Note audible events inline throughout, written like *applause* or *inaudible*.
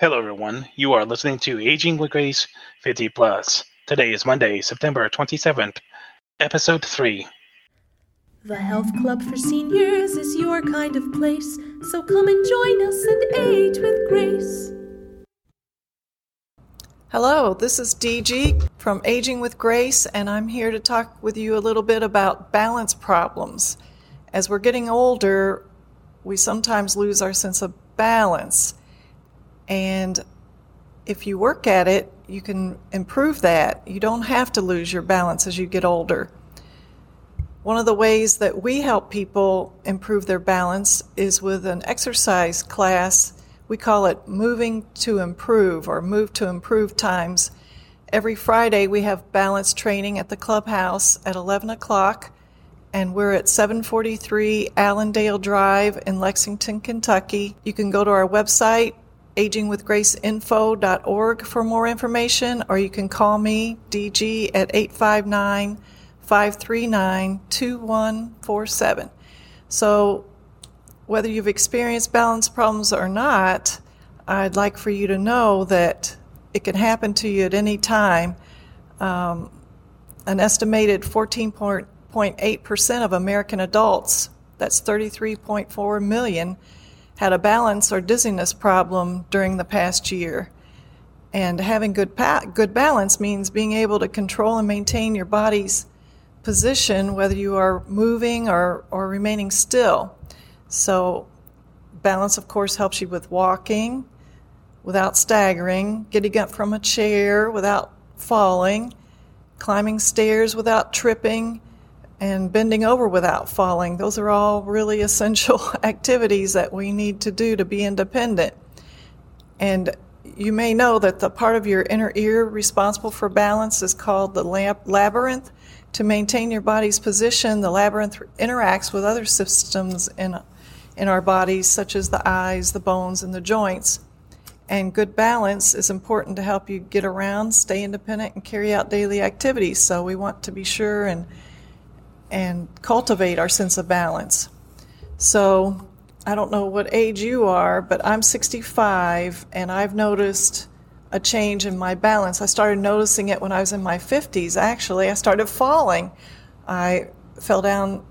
Hello, everyone. You are listening to Aging with Grace 50 Plus. Today is Monday, September 27th, episode 3. The Health Club for Seniors is your kind of place, so come and join us and age with grace. Hello, this is DG from Aging with Grace, and I'm here to talk with you a little bit about balance problems. As we're getting older, we sometimes lose our sense of balance. And if you work at it, you can improve that. You don't have to lose your balance as you get older. One of the ways that we help people improve their balance is with an exercise class. We call it Moving to Improve or Move to Improve Times. Every Friday, we have balance training at the clubhouse at 11 o'clock, and we're at 743 Allendale Drive in Lexington, Kentucky. You can go to our website, agingwithgraceinfo.org for more information, or you can call me, DG, at 859 539 2147. So, whether you've experienced balance problems or not, I'd like for you to know that it can happen to you at any time. Um, an estimated 14.8% of American adults, that's 33.4 million, had a balance or dizziness problem during the past year. And having good, pa- good balance means being able to control and maintain your body's position, whether you are moving or, or remaining still. So, balance, of course, helps you with walking without staggering, getting up from a chair without falling, climbing stairs without tripping, and bending over without falling. Those are all really *laughs* essential *laughs* activities that we need to do to be independent. And you may know that the part of your inner ear responsible for balance is called the labyrinth. To maintain your body's position, the labyrinth interacts with other systems in, in our bodies, such as the eyes, the bones, and the joints. And good balance is important to help you get around, stay independent, and carry out daily activities. So we want to be sure and and cultivate our sense of balance. So, I don't know what age you are, but I'm 65 and I've noticed a change in my balance. I started noticing it when I was in my 50s, actually. I started falling. I fell down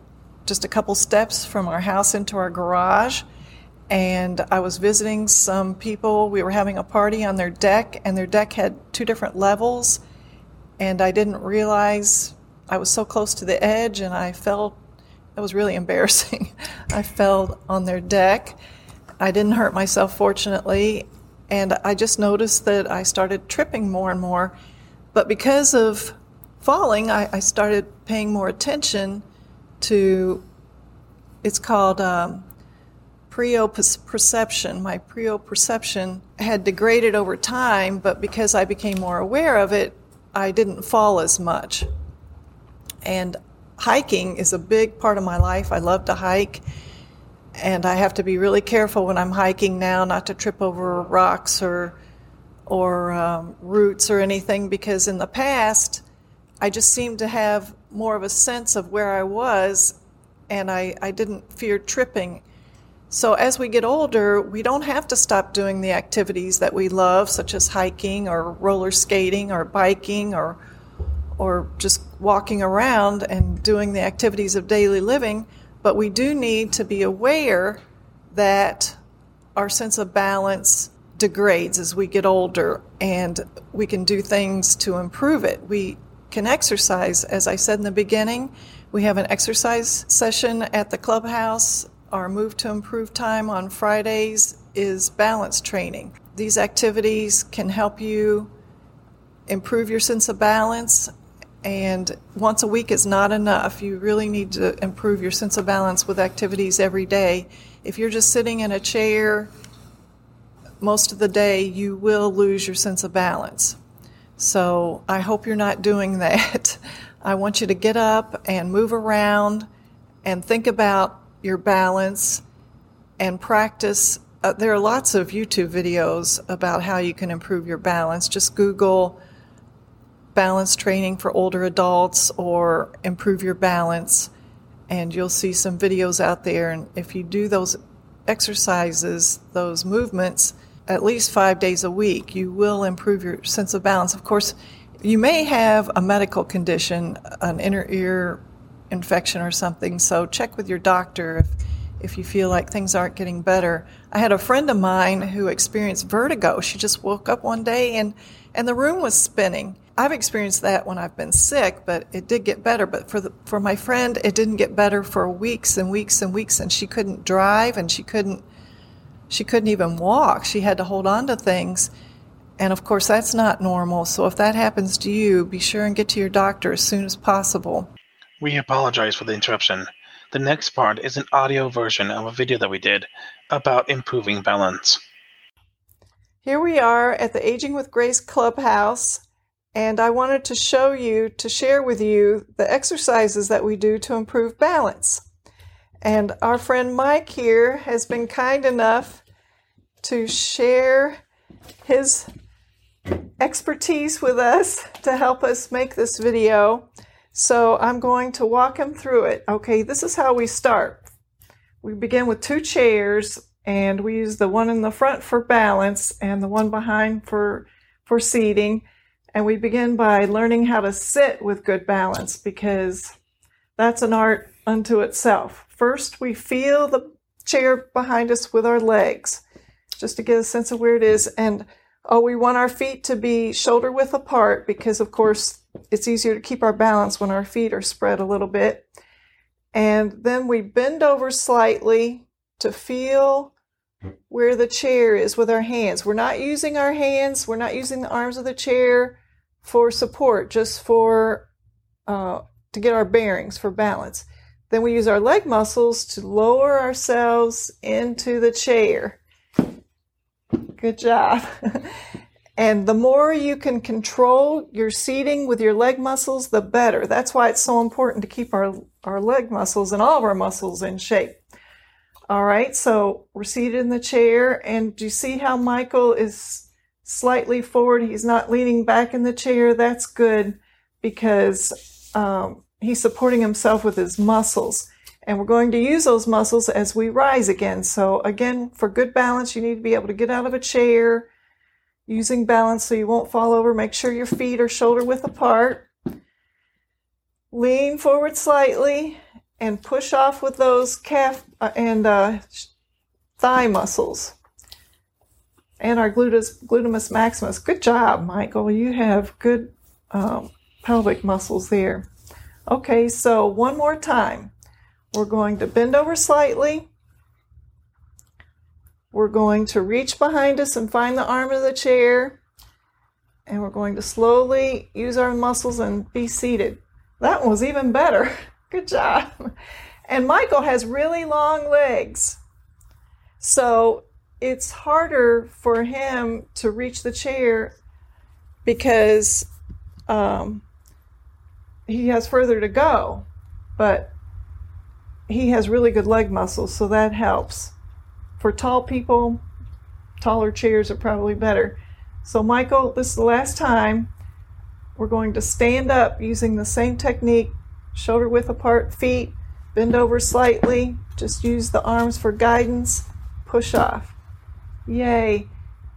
just a couple steps from our house into our garage, and I was visiting some people. We were having a party on their deck, and their deck had two different levels, and I didn't realize I was so close to the edge and I fell. It was really *laughs* embarrassing. I fell on their deck. I didn't hurt myself, fortunately, and I just noticed that I started tripping more and more. But because of falling, I, I started paying more attention to. It's called um, proprioception. My proprioception had degraded over time, but because I became more aware of it, I didn't fall as much. And hiking is a big part of my life. I love to hike. And I have to be really careful when I'm hiking now not to trip over rocks or, or um, roots or anything because in the past, I just seemed to have more of a sense of where I was and I, I didn't fear tripping. So as we get older, we don't have to stop doing the activities that we love, such as hiking or roller skating or biking or or just walking around and doing the activities of daily living, but we do need to be aware that our sense of balance degrades as we get older and we can do things to improve it. We can exercise, as I said in the beginning. We have an exercise session at the clubhouse. Our Move to Improve time on Fridays is balance training. These activities can help you improve your sense of balance and once a week is not enough. You really need to improve your sense of balance with activities every day. If you're just sitting in a chair most of the day, you will lose your sense of balance. So I hope you're not doing *laughs* that. I want you to get up and move around and think about your balance and practice. Uh, there are lots of YouTube videos about how you can improve your balance. Just Google balance training for older adults or improve your balance. And you'll see some videos out there. And if you do those exercises, those movements, at least five days a week, you will improve your sense of balance. Of course, you may have a medical condition, an inner ear infection or something, so check with your doctor if, if you feel like things aren't getting better. I had a friend of mine who experienced vertigo. She just woke up one day and, and the room was spinning. I've experienced that when I've been sick, but it did get better. But for the, for my friend, it didn't get better for weeks and weeks and weeks, and she couldn't drive and she couldn't she couldn't even walk. She had to hold on to things. And of course, that's not normal. So if that happens to you, be sure and get to your doctor as soon as possible. We apologize for the interruption. The next part is an audio version of a video that we did about improving balance. Here we are at the Aging with Grace Clubhouse, and I wanted to show you, to share with you, the exercises that we do to improve balance. And our friend Mike here has been kind enough to share his expertise with us to help us make this video. So I'm going to walk him through it. Okay, this is how we start. We begin with two chairs and we use the one in the front for balance and the one behind for for seating and we begin by learning how to sit with good balance because that's an art unto itself. First, we feel the chair behind us with our legs just to get a sense of where it is and oh we want our feet to be shoulder width apart because of course it's easier to keep our balance when our feet are spread a little bit and then we bend over slightly to feel where the chair is with our hands. We're not using our hands, we're not using the arms of the chair for support, just for uh, to get our bearings for balance. Then we use our leg muscles to lower ourselves into the chair. Good job. *laughs* and the more you can control your seating with your leg muscles, the better. That's why it's so important to keep our, our leg muscles and all of our muscles in shape. All right, so we're seated in the chair, and do you see how Michael is slightly forward? He's not leaning back in the chair. That's good because um, he's supporting himself with his muscles. And we're going to use those muscles as we rise again. So, again, for good balance, you need to be able to get out of a chair using balance so you won't fall over. Make sure your feet are shoulder width apart. Lean forward slightly and push off with those calf uh, and uh, thigh muscles and our gluteus, glutamus maximus. Good job, Michael. You have good um, pelvic muscles there. Okay, so one more time. We're going to bend over slightly. We're going to reach behind us and find the arm of the chair. And we're going to slowly use our muscles and be seated. That was even better. *laughs* Good job. And Michael has really long legs. So it's harder for him to reach the chair because um, he has further to go. But he has really good leg muscles, so that helps. For tall people, taller chairs are probably better. So, Michael, this is the last time. We're going to stand up using the same technique shoulder width apart feet, bend over slightly, just use the arms for guidance, push off. Yay.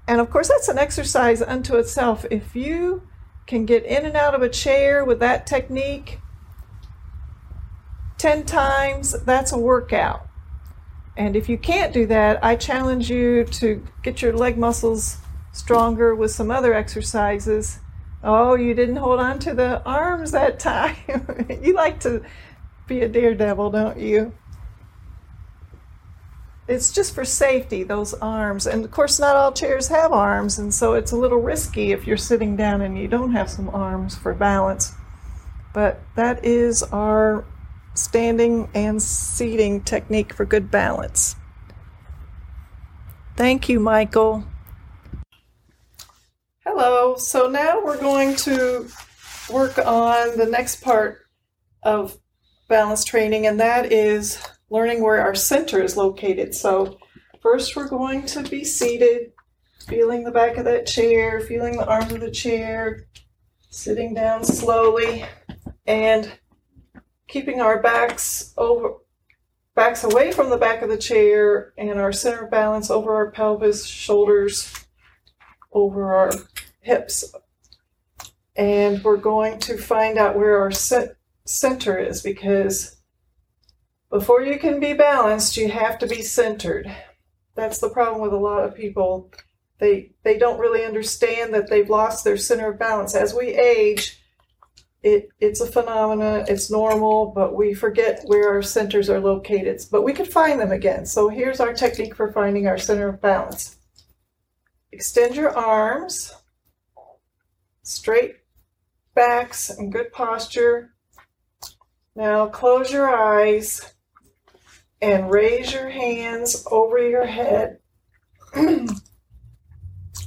And of course, that's an exercise unto itself. If you can get in and out of a chair with that technique 10 times, that's a workout. And if you can't do that, I challenge you to get your leg muscles stronger with some other exercises Oh, you didn't hold on to the arms that *laughs* time. you like to be a daredevil, don't you? It's just for safety, those arms. And of course, not all chairs have arms, and so it's a little risky if you're sitting down and you don't have some arms for balance. But that is our standing and seating technique for good balance. Thank you, Michael. Hello. So now we're going to work on the next part of balance training, and that is learning where our center is located. So first we're going to be seated, feeling the back of that chair, feeling the arms of the chair, sitting down slowly, and keeping our backs over backs away from the back of the chair and our center balance over our pelvis, shoulders, over our hips. And we're going to find out where our center is because before you can be balanced, you have to be centered. That's the problem with a lot of people. They they don't really understand that they've lost their center of balance. As we age, it, it's a phenomena, it's normal, but we forget where our centers are located. But we can find them again. So here's our technique for finding our center of balance. Extend your arms, straight backs and good posture. Now close your eyes and raise your hands over your head *clears throat*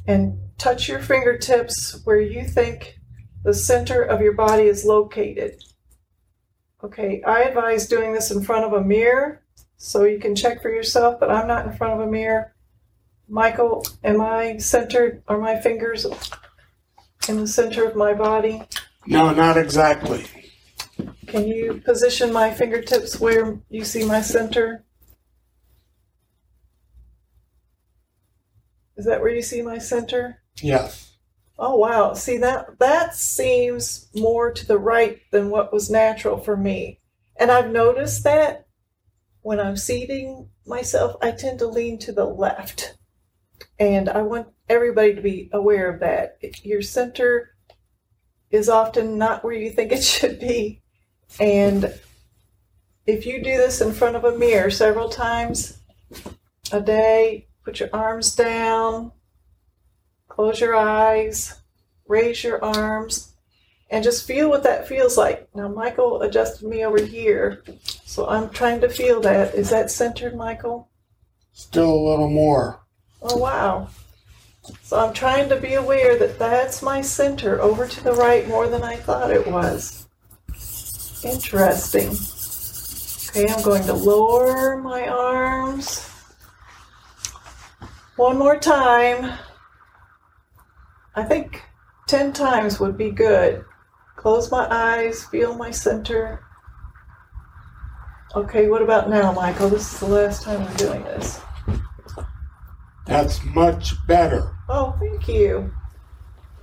and touch your fingertips where you think the center of your body is located. Okay, I advise doing this in front of a mirror so you can check for yourself, but I'm not in front of a mirror. Michael, am I centered? Are my fingers in the center of my body? No, not exactly. Can you position my fingertips where you see my center? Is that where you see my center? Yes. Oh wow. See that that seems more to the right than what was natural for me. And I've noticed that when I'm seating myself, I tend to lean to the left. And I want everybody to be aware of that. Your center is often not where you think it *laughs* should be. And if you do this in front of a mirror several times a day, put your arms down, Close your eyes, raise your arms, and just feel what that feels like. Now, Michael adjusted me over here, so I'm trying to feel that. Is that centered, Michael? Still a little more. Oh, wow. So I'm trying to be aware that that's my center over to the right more than I thought it was. Interesting. Okay, I'm going to lower my arms. One more time. I think 10 times would be good. Close my eyes, feel my center. Okay, what about now, Michael? This is the last time I'm doing this. That's much better. Oh, thank you.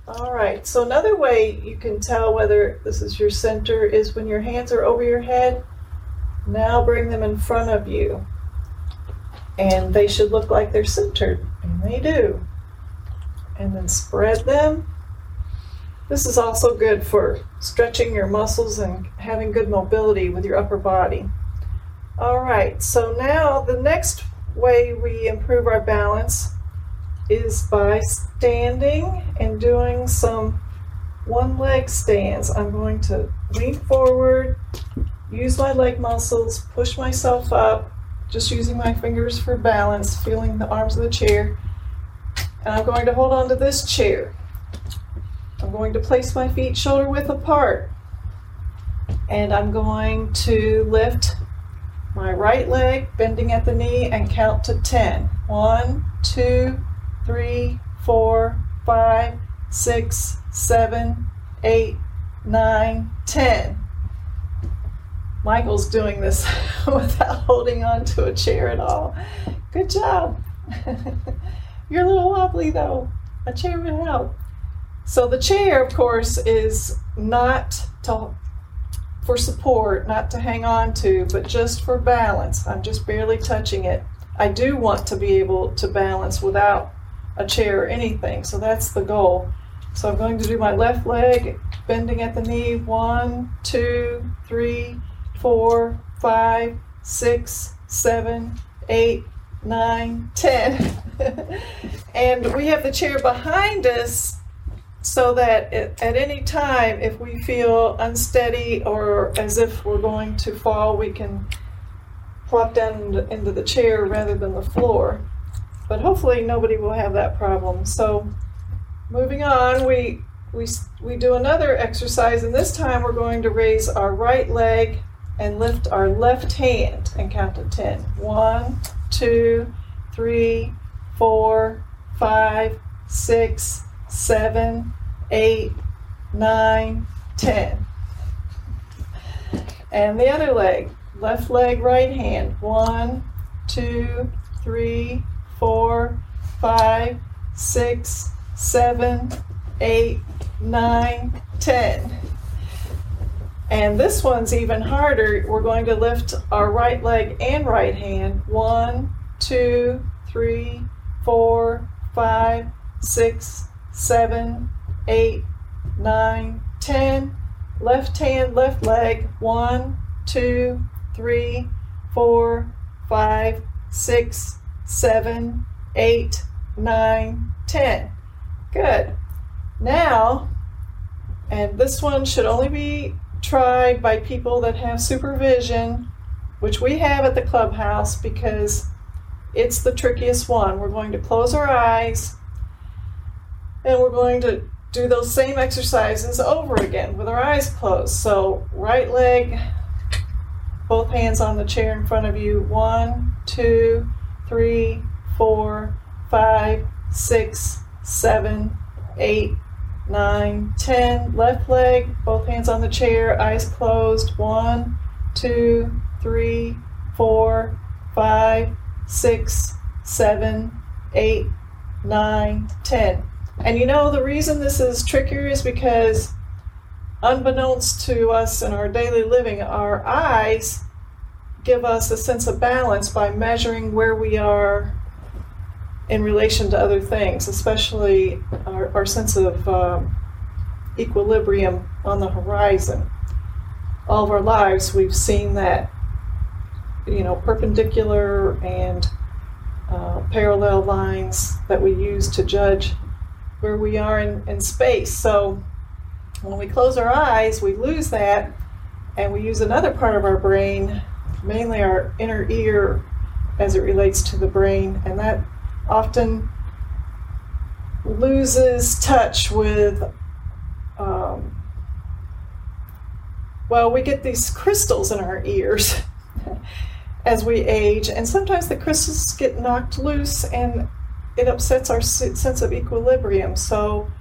All right, so another way you can tell whether this is your center is when your hands are over your head. Now bring them in front of you. And they should look like they're centered, and they do and then spread them. This is also good for stretching your muscles and having good mobility with your upper body. All right, so now the next way we improve our balance is by standing and doing some one leg stands. I'm going to lean forward, use my leg muscles, push myself up, just using my fingers for balance, feeling the arms of the chair, and I'm going to hold on to this chair. I'm going to place my feet shoulder width apart. And I'm going to lift my right leg, bending at the knee, and count to 10. 1, 2, 3, 4, 5, 6, 7, 8, 9, 10. Michael's doing this *laughs* without holding on to a chair at all. Good job. *laughs* You're a little wobbly though. A chair would help. So the chair, of course, is not to, for support, not to hang on to, but just for balance. I'm just barely touching it. I do want to be able to balance without a chair or anything, so that's the goal. So I'm going to do my left leg, bending at the knee. One, two, three, four, five, six, seven, eight, nine, *laughs* ten. and we have the chair behind us so that at any time, if we feel unsteady or as if we're going to fall, we can plop down into the chair rather than the floor. But hopefully, nobody will have that problem. So, moving on, we we we do another exercise, and this time we're going to raise our right leg and lift our left hand and count to ten. One, two, three, four, five, six, seven, eight, nine, ten. And the other leg. left leg, right hand. One, two, three, four, five, six, seven, eight, nine, ten. And this one's even harder. We're going to lift our right leg and right hand. One, two, three, four, five, six, seven, eight, nine, ten. Left hand, left leg. One, two, three, four, five, six, seven, eight, nine, ten. Good. Now, and this one should only be tried by people that have supervision, which we have at the clubhouse because it's the trickiest one. We're going to close our eyes and we're going to do those same exercises over again with our eyes closed. So, right leg, both hands on the chair in front of you. One, two, three, four, five, six, seven, eight, nine, ten. Left leg, both hands on the chair, eyes closed. One, two, three, four, five, six, seven, eight, nine, ten. And you know, the reason this is trickier is because, unbeknownst to us in our daily living, our eyes give us a sense of balance by measuring where we are in relation to other things, especially our, our sense of um, equilibrium on the horizon. All of our lives, we've seen that, you know, perpendicular and uh, parallel lines that we use to judge where we are in, in space. So when we close our eyes, we lose that, and we use another part of our brain, mainly our inner ear, as it relates to the brain, and that often loses touch with. Um, well, we get these crystals in our ears *laughs* as we age, and sometimes the crystals get knocked loose and it upsets our sense of equilibrium. So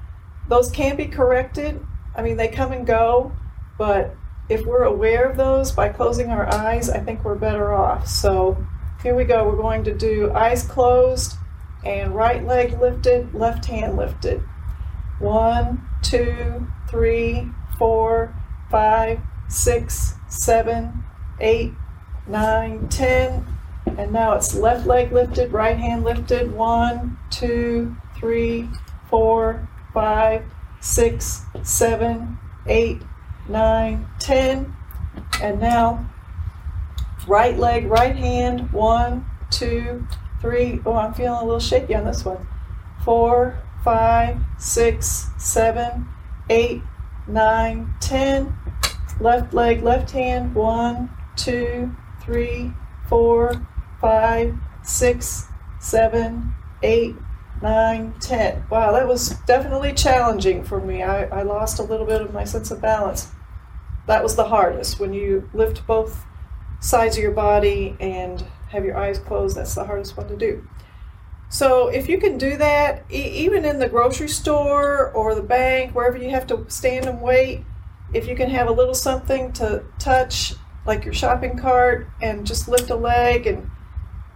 those can be corrected. I mean, they come and go, but if we're aware of those by closing our eyes, I think we're better off. So here we go. We're going to do eyes closed and right leg lifted, left hand lifted. One, two, three, four, five, six, seven, eight, nine, ten. And now it's left leg lifted, right hand lifted. One, two, three, four, five, six, seven, eight, nine, ten. And now right leg, right hand. One, two, three. Oh, I'm feeling a little shaky on this one. Four, five, six, seven, eight, nine, ten. Left leg, left hand. One, two, three, four, five, six, seven, eight, nine, ten. Wow, that was definitely challenging for me. I, I lost a little bit of my sense of balance. That was the hardest. When you lift both sides of your body and have your eyes closed, that's the hardest one to do. So if you can do that, e- even in the grocery store or the bank, wherever you have to stand and wait, if you can have a little something to touch, like your shopping cart, and just lift a leg and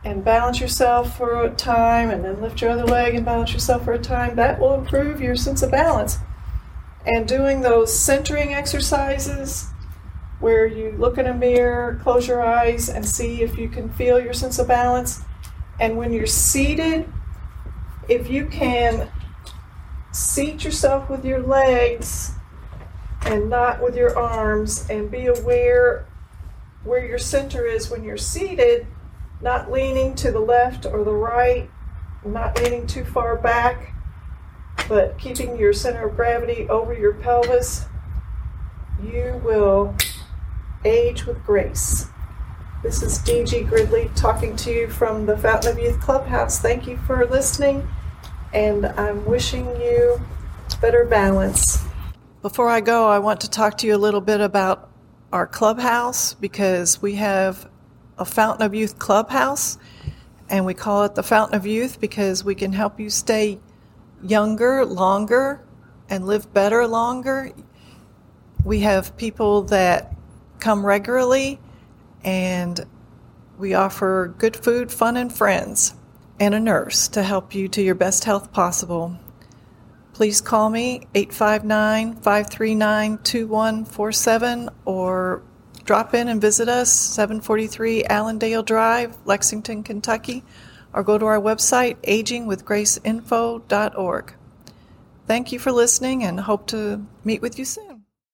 and balance yourself for a time, and then lift your other leg and balance yourself for a time, that will improve your sense of balance. And doing those centering exercises where you look in a mirror, close your eyes, and see if you can feel your sense of balance. And when you're seated, if you can seat yourself with your legs and not with your arms, and be aware where your center is when you're seated, not leaning to the left or the right, not leaning too far back, but keeping your center of gravity over your pelvis, you will age with grace. This is DG Gridley talking to you from the Fountain of Youth Clubhouse. Thank you for listening, and I'm wishing you better balance. Before I go, I want to talk to you a little bit about our clubhouse because we have a Fountain of Youth clubhouse, and we call it the Fountain of Youth because we can help you stay younger longer and live better longer. We have people that come regularly and we offer good food, fun, and friends, and a nurse to help you to your best health possible. Please call me 859 539 2147 or drop in and visit us 743 Allendale Drive, Lexington, Kentucky, or go to our website agingwithgraceinfo.org. Thank you for listening and hope to meet with you soon.